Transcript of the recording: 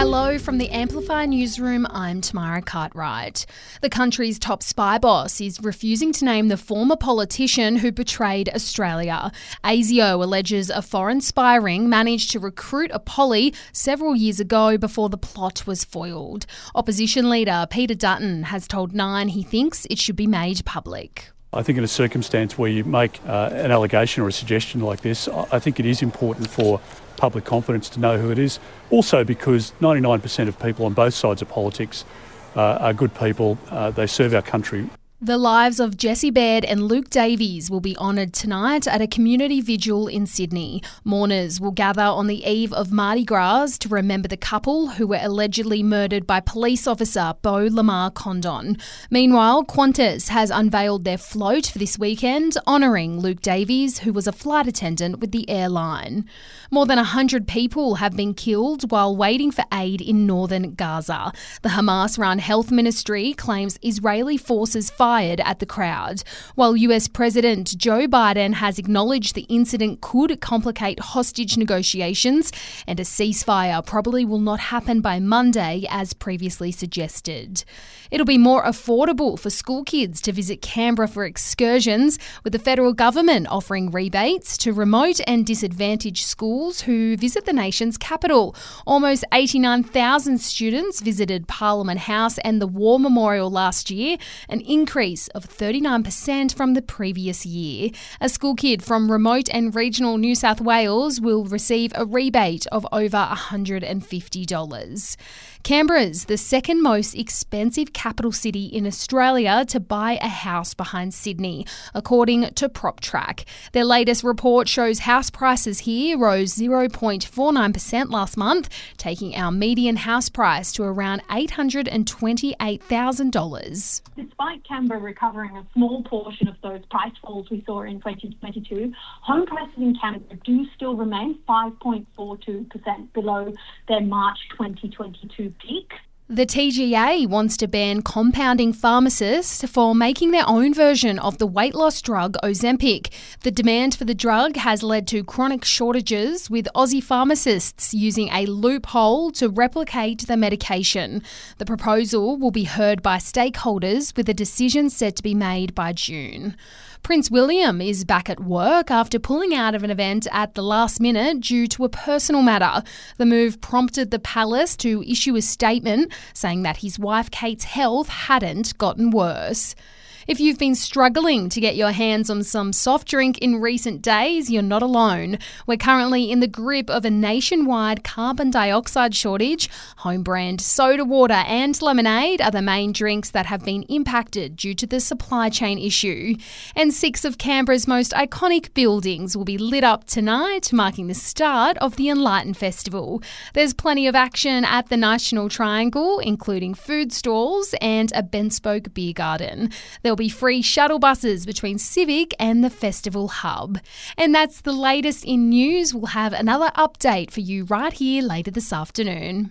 Hello from the Amplify newsroom. I'm Tamara Cartwright. The country's top spy boss is refusing to name the former politician who betrayed Australia. ASIO alleges a foreign spy ring managed to recruit a Polly several years ago before the plot was foiled. Opposition leader Peter Dutton has told Nine he thinks it should be made public. I think in a circumstance where you make uh, an allegation or a suggestion like this, I think it is important for public confidence to know who it is. Also, because 99% of people on both sides of politics uh, are good people, uh, they serve our country the lives of Jesse Baird and Luke Davies will be honoured tonight at a community vigil in Sydney. Mourners will gather on the eve of Mardi Gras to remember the couple who were allegedly murdered by police officer Beau Lamar Condon. Meanwhile, Qantas has unveiled their float for this weekend, honouring Luke Davies, who was a flight attendant with the airline. More than 100 people have been killed while waiting for aid in northern Gaza. The Hamas run health ministry claims Israeli forces fired fired at the crowd. While US President Joe Biden has acknowledged the incident could complicate hostage negotiations and a ceasefire probably will not happen by Monday as previously suggested. It'll be more affordable for school kids to visit Canberra for excursions, with the federal government offering rebates to remote and disadvantaged schools who visit the nation's capital. Almost 89,000 students visited Parliament House and the War Memorial last year, an increase increase of 39% from the previous year. A school kid from remote and regional New South Wales will receive a rebate of over $150. Canberra's the second most expensive capital city in Australia to buy a house behind Sydney, according to PropTrack. Their latest report shows house prices here rose 0.49% last month, taking our median house price to around $828,000. Despite Canberra recovering a small portion of those price falls we saw in 2022, home prices in Canberra do still remain 5.42% below their March 2022 peak. The TGA wants to ban compounding pharmacists for making their own version of the weight loss drug Ozempic. The demand for the drug has led to chronic shortages, with Aussie pharmacists using a loophole to replicate the medication. The proposal will be heard by stakeholders, with a decision set to be made by June. Prince William is back at work after pulling out of an event at the last minute due to a personal matter. The move prompted the palace to issue a statement saying that his wife Kate's health hadn't gotten worse. If you've been struggling to get your hands on some soft drink in recent days, you're not alone. We're currently in the grip of a nationwide carbon dioxide shortage. Home brand soda water and lemonade are the main drinks that have been impacted due to the supply chain issue. And six of Canberra's most iconic buildings will be lit up tonight, marking the start of the Enlighten Festival. There's plenty of action at the National Triangle, including food stalls and a bespoke beer garden. There'll be free shuttle buses between Civic and the Festival Hub. And that's the latest in news. We'll have another update for you right here later this afternoon.